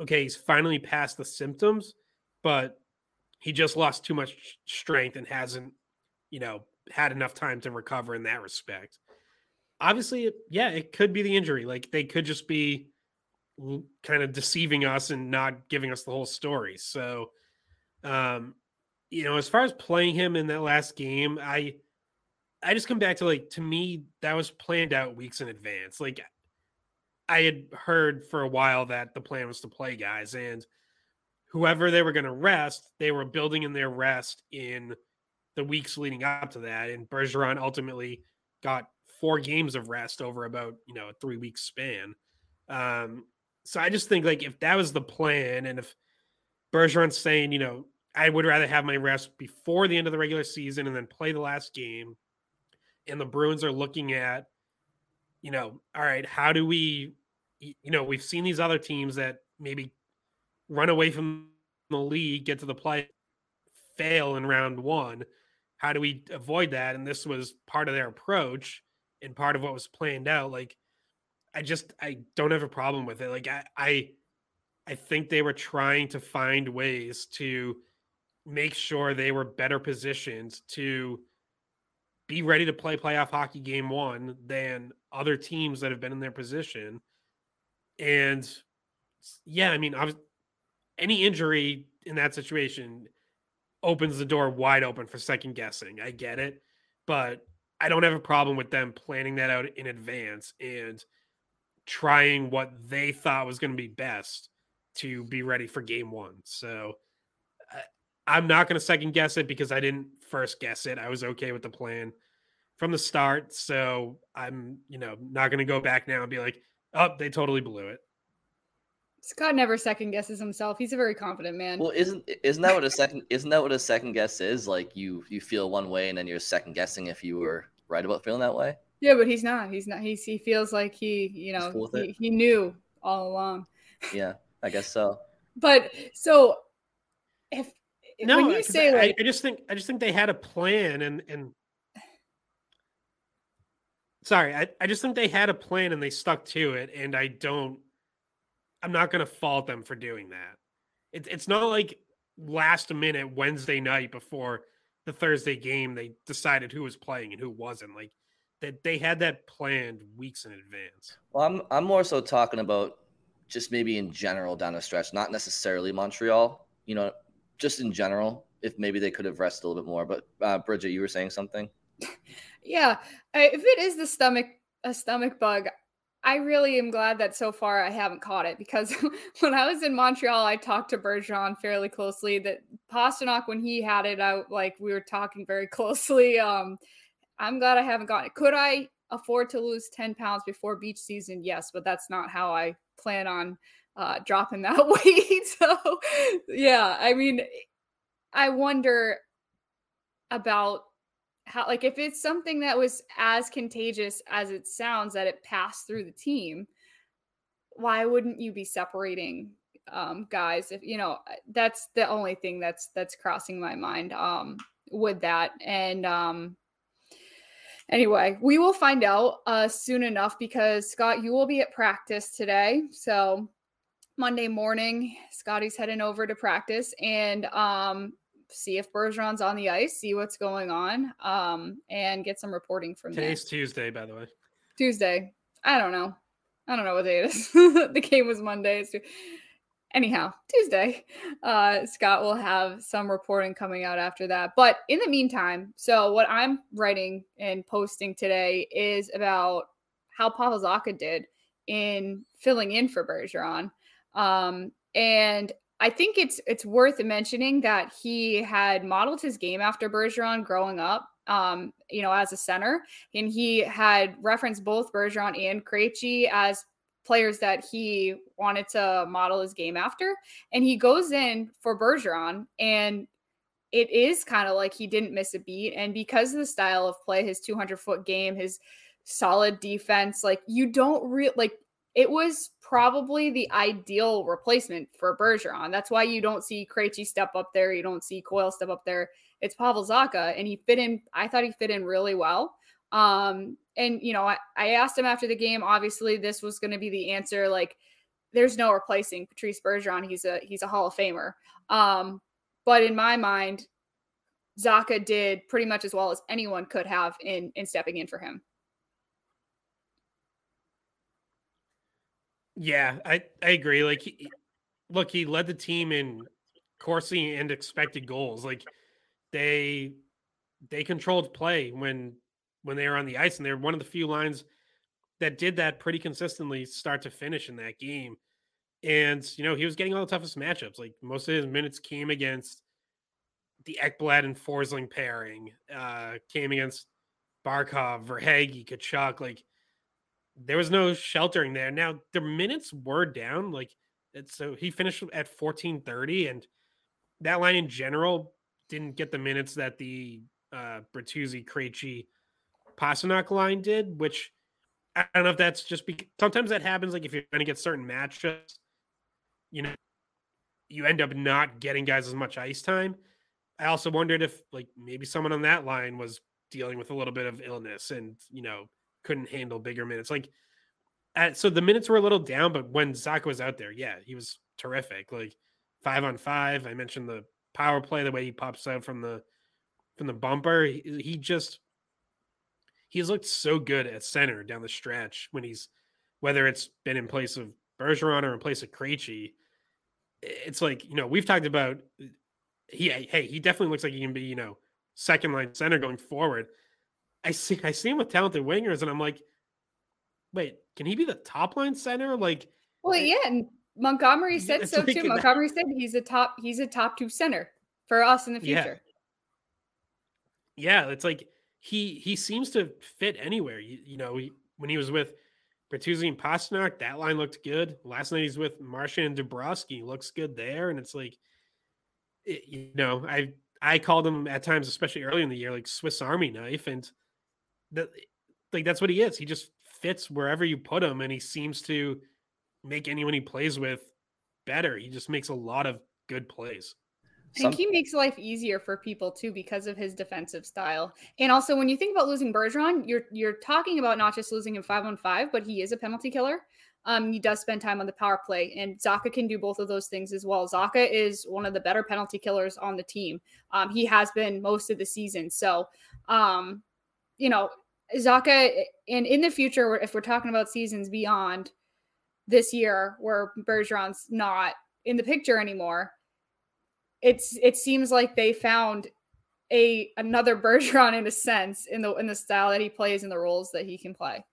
okay, he's finally past the symptoms, but he just lost too much strength and hasn't, you know, had enough time to recover in that respect. Obviously, yeah, it could be the injury. Like they could just be kind of deceiving us and not giving us the whole story. So, um, you know, as far as playing him in that last game, I, I just come back to like to me that was planned out weeks in advance. Like I had heard for a while that the plan was to play guys and whoever they were going to rest, they were building in their rest in the weeks leading up to that. And Bergeron ultimately got four games of rest over about, you know, a three week span. Um, so I just think like if that was the plan and if Bergeron's saying, you know, I would rather have my rest before the end of the regular season and then play the last game. And the Bruins are looking at, you know, all right, how do we, you know, we've seen these other teams that maybe run away from the league, get to the play, fail in round one. How do we avoid that? And this was part of their approach and part of what was planned out. Like, I just I don't have a problem with it. Like I I I think they were trying to find ways to make sure they were better positioned to be ready to play playoff hockey game one than other teams that have been in their position. And yeah, I mean, I was, any injury in that situation opens the door wide open for second guessing. I get it, but I don't have a problem with them planning that out in advance and trying what they thought was going to be best to be ready for game one. So I, I'm not going to second guess it because I didn't first guess it. I was okay with the plan from the start. So I'm, you know, not going to go back now and be like, oh, they totally blew it.
Scott never second guesses himself. He's a very confident man.
Well, isn't isn't that what a second isn't that what a second guess is? Like you you feel one way and then you're second guessing if you were right about feeling that way.
Yeah, but he's not. He's not. He's, he feels like he, you know, cool he, he knew all along.
Yeah, I guess so.
but so if
no, when you say I, like, I just think I just think they had a plan and and sorry, I, I just think they had a plan and they stuck to it, and I don't I'm not gonna fault them for doing that. It, it's not like last minute Wednesday night before the Thursday game they decided who was playing and who wasn't. Like that they had that planned weeks in advance.
Well, I'm I'm more so talking about just maybe in general down the stretch, not necessarily Montreal. You know, just in general, if maybe they could have rested a little bit more. But uh, Bridget, you were saying something. [laughs]
yeah, if it is the stomach a stomach bug, I really am glad that so far I haven't caught it because [laughs] when I was in Montreal, I talked to Bergeron fairly closely. That Pastrnak, when he had it out, like we were talking very [laughs] closely. Um, I'm glad I haven't gotten it. Could I afford to lose 10 pounds before beach season? Yes, but that's not how I plan on uh, dropping that [laughs] weight. so, yeah, I mean, I wonder about how, like, if it's something that was as contagious as it sounds that it passed through the team, why wouldn't you be separating um, guys? If you know, that's the only thing that's that's crossing my mind um, with that, and um, anyway, we will find out uh, soon enough because Scott, you will be at practice today. So Monday morning, Scotty's heading over to practice and um, see if Bergeron's on the ice, see what's going on, um, and get some reporting from
Today's there. Tuesday, by the way.
Tuesday. I don't know. I don't know what day it is. [laughs] the game was Monday. It's anyhow, Tuesday, uh, Scott will have some reporting coming out after that. But in the meantime, so what I'm writing and posting today is about how Pavel Zacha did in filling in for Bergeron. Um, and I think it's it's worth mentioning that he had modeled his game after Bergeron growing up, um, you know, as a center, and he had referenced both Bergeron and Krejci as players that he wanted to model his game after. And he goes in for Bergeron, and it is kind of like he didn't miss a beat. And because of the style of play, his 200 foot game, his solid defense, like you don't really like it was probably the ideal replacement for Bergeron. That's why you don't see Krejci step up there. You don't see Coyle step up there. It's Pavel Zacha, and he fit in. I thought he fit in really well. Um, and you know, I, I asked him after the game. Obviously, this was going to be the answer. Like, there's no replacing Patrice Bergeron. He's a he's a Hall of Famer. Um, but in my mind, Zacha did pretty much as well as anyone could have in in stepping in for him.
Yeah, I I agree. Like, he, look, he led the team in Corsi and expected goals. Like, they they controlled play when when they were on the ice, and they're one of the few lines that did that pretty consistently, start to finish in that game. And you know, he was getting all the toughest matchups. Like most of his minutes came against the Ekblad and Forsling pairing, uh, came against Barkov, Verhaeghe, Tkachuk. Like there was no sheltering there. Now the minutes were down. Like so he finished at 1430, and that line in general didn't get the minutes that the uh Bertuzzi, Krejci, Pastrnak line did, which I don't know if that's just because sometimes that happens. Like if you're going to get certain matchups, you know, you end up not getting guys as much ice time. I also wondered if like maybe someone on that line was dealing with a little bit of illness and you know couldn't handle bigger minutes. Like, at, so the minutes were a little down, but when Zach was out there, yeah, he was terrific. Like five on five. I mentioned the power play, the way he pops out from the from the bumper. He, he just he's looked so good at center down the stretch when he's whether it's been in place of Bergeron or in place of Krejci. It's like you know we've talked about. Uh, he hey he definitely looks like he can be you know second line center going forward. I see I see him with talented wingers, and I'm like, wait, can he be the top line center? Like,
well, yeah, and Montgomery said so like too. Montgomery said he's a top he's a top two center for us in the future.
Yeah, yeah it's like he he seems to fit anywhere. You, you know, he, when he was with Bertuzzi and Pastrnak, that line looked good. Last night he's with Marchand and Bobrovsky, looks good there. And it's like, it, you know, I I called him at times, especially early in the year, like Swiss Army knife, and that like that's what he is. He just fits wherever you put him, and he seems to make anyone he plays with better. He just makes a lot of good plays.
I think he makes life easier for people too because of his defensive style. And also when you think about losing Bergeron, you're you're talking about not just losing him five on five, but he is a penalty killer. Um, he does spend time on the power play, and Zacha can do both of those things as well. Zacha is one of the better penalty killers on the team. Um, he has been most of the season. So, um, you know, Zacha, and in the future, if we're talking about seasons beyond this year, where Bergeron's not in the picture anymore, it's it seems like they found a another [laughs] Bergeron in a sense in the in the style that he plays and the roles that he can play.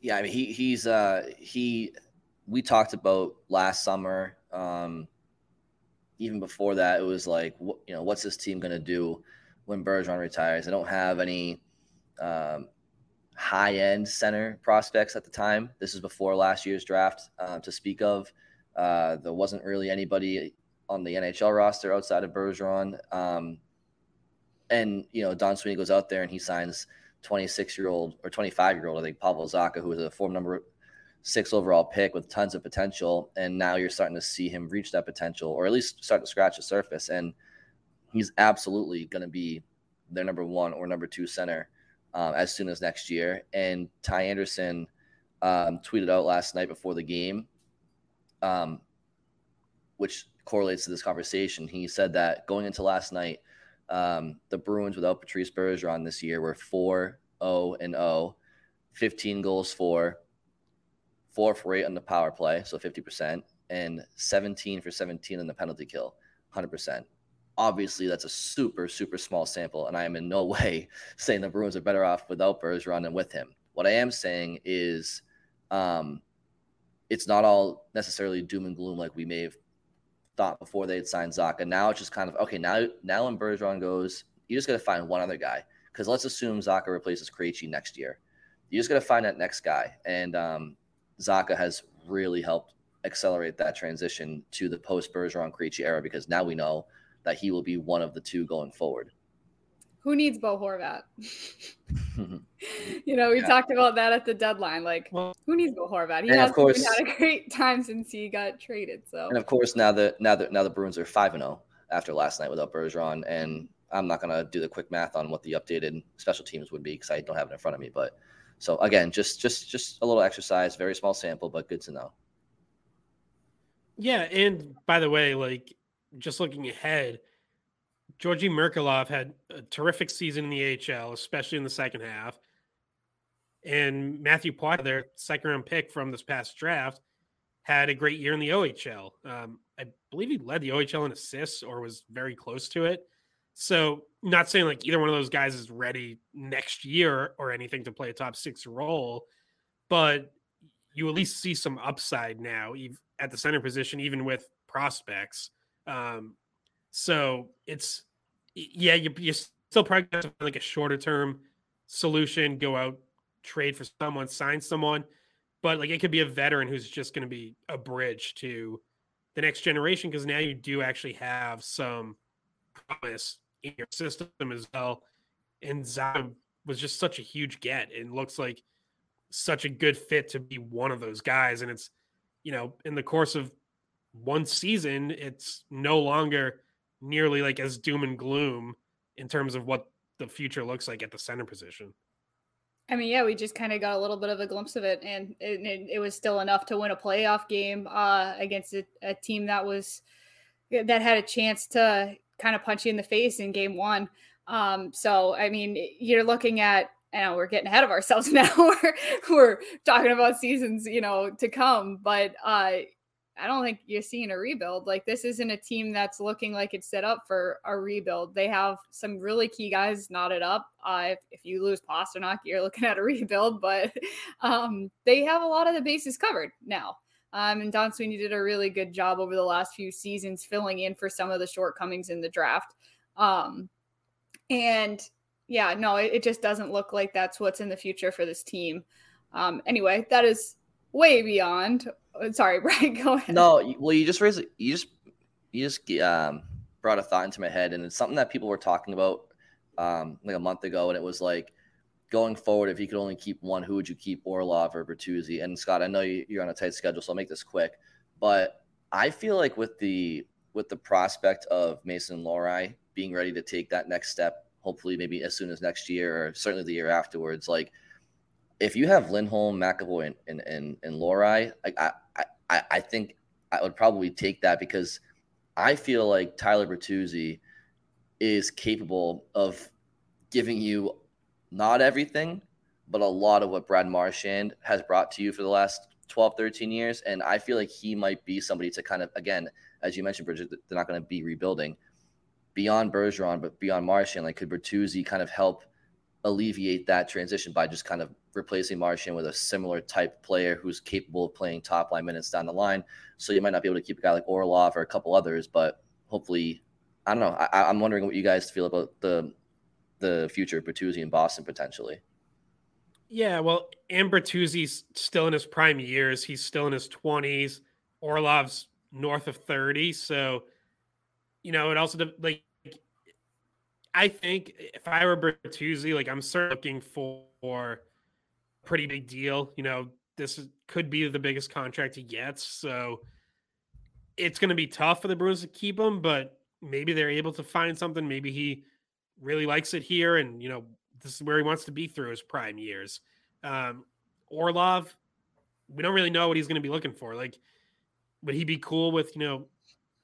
Yeah, I mean he he's uh he we talked about last summer um even before that it was like what you know what's this team going to do when Bergeron retires. They don't have any um high end center prospects at the time. This is before last year's draft uh, to speak of. Uh, there wasn't really anybody on the NHL roster outside of Bergeron. Um, and, you know, Don Sweeney goes out there and he signs 26 year old or 25 year old, I think, Pavel Zacha, who was a former number six overall pick with tons of potential. And now you're starting to see him reach that potential or at least start to scratch the surface. And he's absolutely going to be their number one or number two center um, as soon as next year. And Ty Anderson um, tweeted out last night before the game, um, which correlates to this conversation. He said that going into last night, um, the Bruins without Patrice Bergeron this year were 4 0 and 0, 15 goals for, 4 for 8 on the power play, so 50%, and 17 for 17 on the penalty kill, 100%. Obviously, that's a super, super small sample, and I am in no [laughs] way saying the Bruins are better off without Bergeron than with him. What I am saying is um, it's not all necessarily doom and gloom like we may have thought before they had signed Zacha. Now it's just kind of okay. Now, now when Bergeron goes, you just got to find one other guy because let's assume Zacha replaces Krejci next year. You just got to find that next guy, and um, Zacha has really helped accelerate that transition to the post Bergeron Krejci era because now we know that he will be one of the two going forward.
Who needs Bo Horvat? [laughs] you know, we yeah. talked about that at the deadline. Like, well, who needs Bo Horvat? He has of course, had a great time since he got traded. So,
and of course, now that now that now the Bruins are five and zero oh after last night without Bergeron, and I'm not gonna do the quick math on what the updated special teams would be because I don't have it in front of me. But so again, just just just a little exercise, very small sample, but good to know.
Yeah, and by the way, like just looking ahead Georgi Merkulov had a terrific season in the AHL, especially in the second half. And Matthew Poitras, their second round pick from this past draft, had a great year in the OHL. Um, I believe he led the OHL in assists or was very close to it. So, not saying like either one of those guys is ready next year or anything to play a top six role, but you at least see some upside now at the center position, even with prospects. Um, so it's yeah, you you still probably have like a shorter term solution, go out, trade for someone, sign someone, but like it could be a veteran who's just going to be a bridge to the next generation because now you do actually have some promise in your system as well. And Zacha was just such a huge get and looks like such a good fit to be one of those guys. And it's, you know, in the course of one season, it's no longer nearly like as doom and gloom in terms of what the future looks like at the center position.
I mean, yeah, we just kind of got a little bit of a glimpse of it, and it, it was still enough to win a playoff game uh, against a, a, team that was that had a chance to kind of punch you in the face in game one. Um, so, I mean, you're looking at, and we're getting ahead of ourselves [laughs] now. we're, we're talking about seasons, you know, to come, but uh, I don't think you're seeing a rebuild. Like this isn't a team that's looking like it's set up for a rebuild. They have some really key guys knotted up. Uh, if, if you lose Pastrnak, you're looking at a [laughs] rebuild, but um, they have a lot of the bases covered now. Um, and Don Sweeney did a really good job over the last few seasons filling in for some of the shortcomings in the draft. Um, and yeah, no, it, it just doesn't look like that's what's in the future for this team. Um, anyway, that is way beyond. Uh, sorry, [laughs] Brian, go ahead.
No, well, you just raised you just you just um, brought a thought into my head, and it's something that people were talking about um, like a month ago, and it was like going forward, if you could only keep one, who would you keep, Orlov or Bertuzzi? And Scott, I know you're on a tight schedule, so I'll make this quick, but I feel like with the with the prospect of Mason Lohrei being ready to take that next step, hopefully maybe as soon as next year or certainly the year afterwards, like if you have Lindholm, McAvoy, and and and, and like I, I I think I would probably take that because I feel like Tyler Bertuzzi is capable of giving you not everything, but a lot of what Brad Marchand has brought to you for the last 12, 13 years. And I feel like he might be somebody to kind of, again, as you mentioned, Bridget, they're not going to be rebuilding beyond Bergeron, but beyond Marchand. Like, could Bertuzzi kind of help alleviate that transition by just kind of replacing Marchand with a similar type player who's capable of playing top line minutes down the line? So you might not be able to keep a guy like Orlov or a couple others, but hopefully, I don't know. I, I'm wondering what you guys feel about the the future of Bertuzzi in Boston potentially.
Yeah, well, and Bertuzzi's still in his prime years. He's still in his 20s. Orlov's north of 30. So, you know, it also like I think if I were Bertuzzi, like I'm certainly looking for pretty big deal. You know, this could be the biggest contract he gets. So it's going to be tough for the Bruins to keep him, but maybe they're able to find something. Maybe he really likes it here, and you know this is where he wants to be through his prime years. Um, Orlov, we don't really know what he's going to be looking for. Like, would he be cool with you know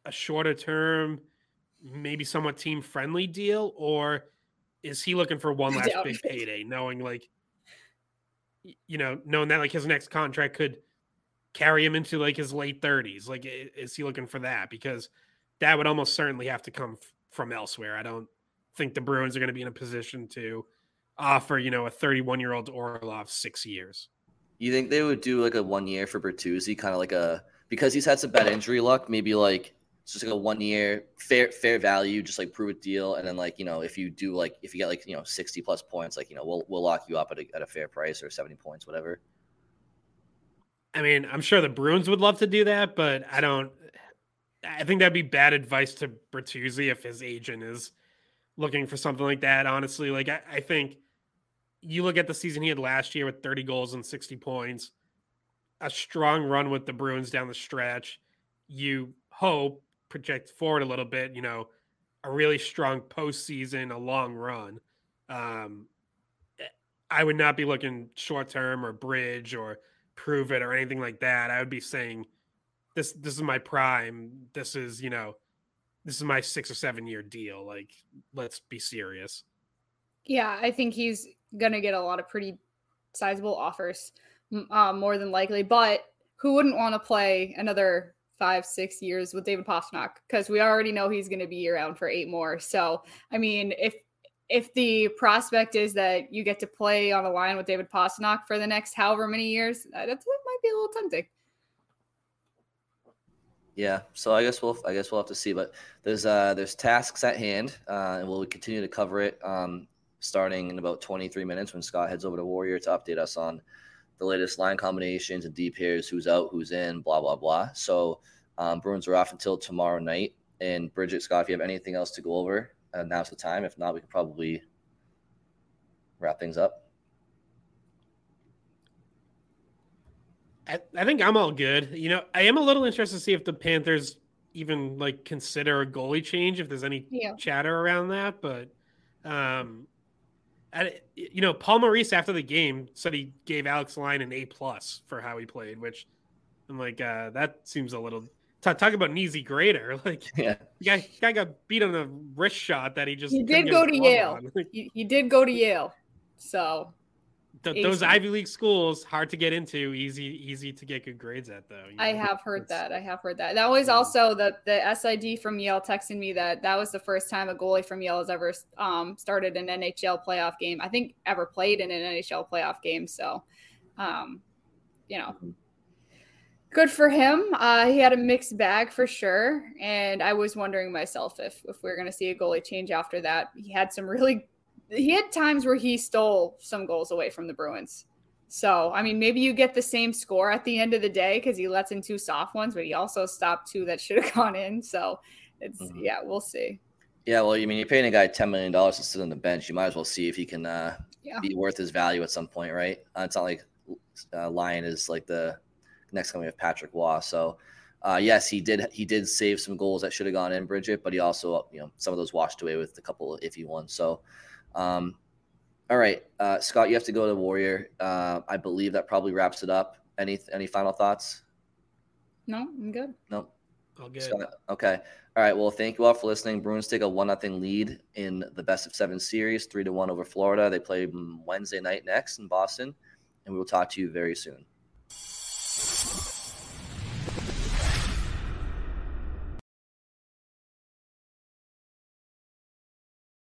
a shorter term, maybe somewhat team friendly deal, or is he looking for one last big payday, knowing like you know knowing that like his next contract could carry him into like his late 30s like is he looking for that because that would almost certainly have to come f- from elsewhere i don't think the Bruins are going to be in a position to offer, you know, a 31 year old Orlov six years.
You think they would do like a one year for Bertuzzi, kind of like a because he's had some bad injury luck, maybe like just like a one year fair fair value, just like prove a deal, and then like you know if you do like if you get like you know 60 plus points, like you know we'll we'll lock you up at a, at a fair price or 70 points, whatever.
I mean, I'm sure the Bruins would love to do that, but I don't. I think that'd be bad advice to Bertuzzi if his agent is looking for something like that. Honestly, like I, I think you look at the season he had last year with 30 goals and 60 points, a strong run with the Bruins down the stretch. You hope project forward a little bit, you know, a really strong postseason, a long run. Um, I would not be looking short term or bridge or prove it or anything like that. I would be saying this this is my prime. This is, you know, this is my six or seven year deal. Like, let's be serious.
Yeah, I think he's gonna get a lot of pretty sizable offers, uh, more than likely. But who wouldn't want to play another five, six years with David Pastrnak? Because we already know he's going to be around for eight more. So, I mean, if if the prospect is that you get to play on the line with David Pastrnak for the next however many years, that, that might be a little tempting.
Yeah, so I guess we'll I guess we'll have to see, but there's uh there's tasks at hand, uh, and we'll continue to cover it um, starting in about 23 minutes when Scott heads over to Warrior to update us on the latest line combinations and D pairs, who's out, who's in, blah blah blah. So um, Bruins are off until tomorrow night. And Bridget Scott, if you have anything else to go over, uh, now's the time. If not, we could probably wrap things up.
I, I think I'm all good. You know, I am a little interested to see if the Panthers even like consider a goalie change if there's any yeah. chatter around that. But um, I, you know, Paul Maurice after the game said he gave Alex Lyon an A plus for how he played, which I'm like, uh, that seems a little. Talk, talk about an easy grader. [laughs] Like, yeah, guy, guy got beat on a wrist shot that he just.
He did go to Yale. he, [laughs] he did go to Yale, so
Th- those Ivy League schools hard to get into, easy easy to get good grades at though.
You know? I have heard it's, that. I have heard that. That was also the the SID from Yale texting me that that was the first time a goalie from Yale has ever um, started an NHL playoff game. I think ever played in an NHL playoff game. So, um, you know, good for him. Uh, he had a mixed bag for sure, and I was wondering myself if if we are going to see a goalie change after that. He had some really he had times where he stole some goals away from the Bruins. So, I mean, maybe you get the same score at the end of the day because he lets in two soft ones, but he also stopped two that [laughs] should have gone in. So, it's mm-hmm. yeah, we'll see.
Yeah, well, I mean, you're paying a guy ten million dollars to sit on the bench. You might as well see if he can uh, yeah. be worth his value at some point, right? Uh, it's not like uh, Lyon is like the next coming of Patrick Roy. So, uh, yes, he did. He did save some goals that should have gone in, Bridget, but he also, you know, some of those washed away with a couple of iffy ones. So, um, all right, uh, Scott, you have to go to Warrior. Uh, I believe that probably wraps it up. Any any final thoughts?
No, I'm good.
No.
All good.
Scott, okay. All right. Well, thank you all for listening. Bruins take a one nothing lead in the best of seven series, three to one over Florida. They play Wednesday night next in Boston, and we will talk to you very soon.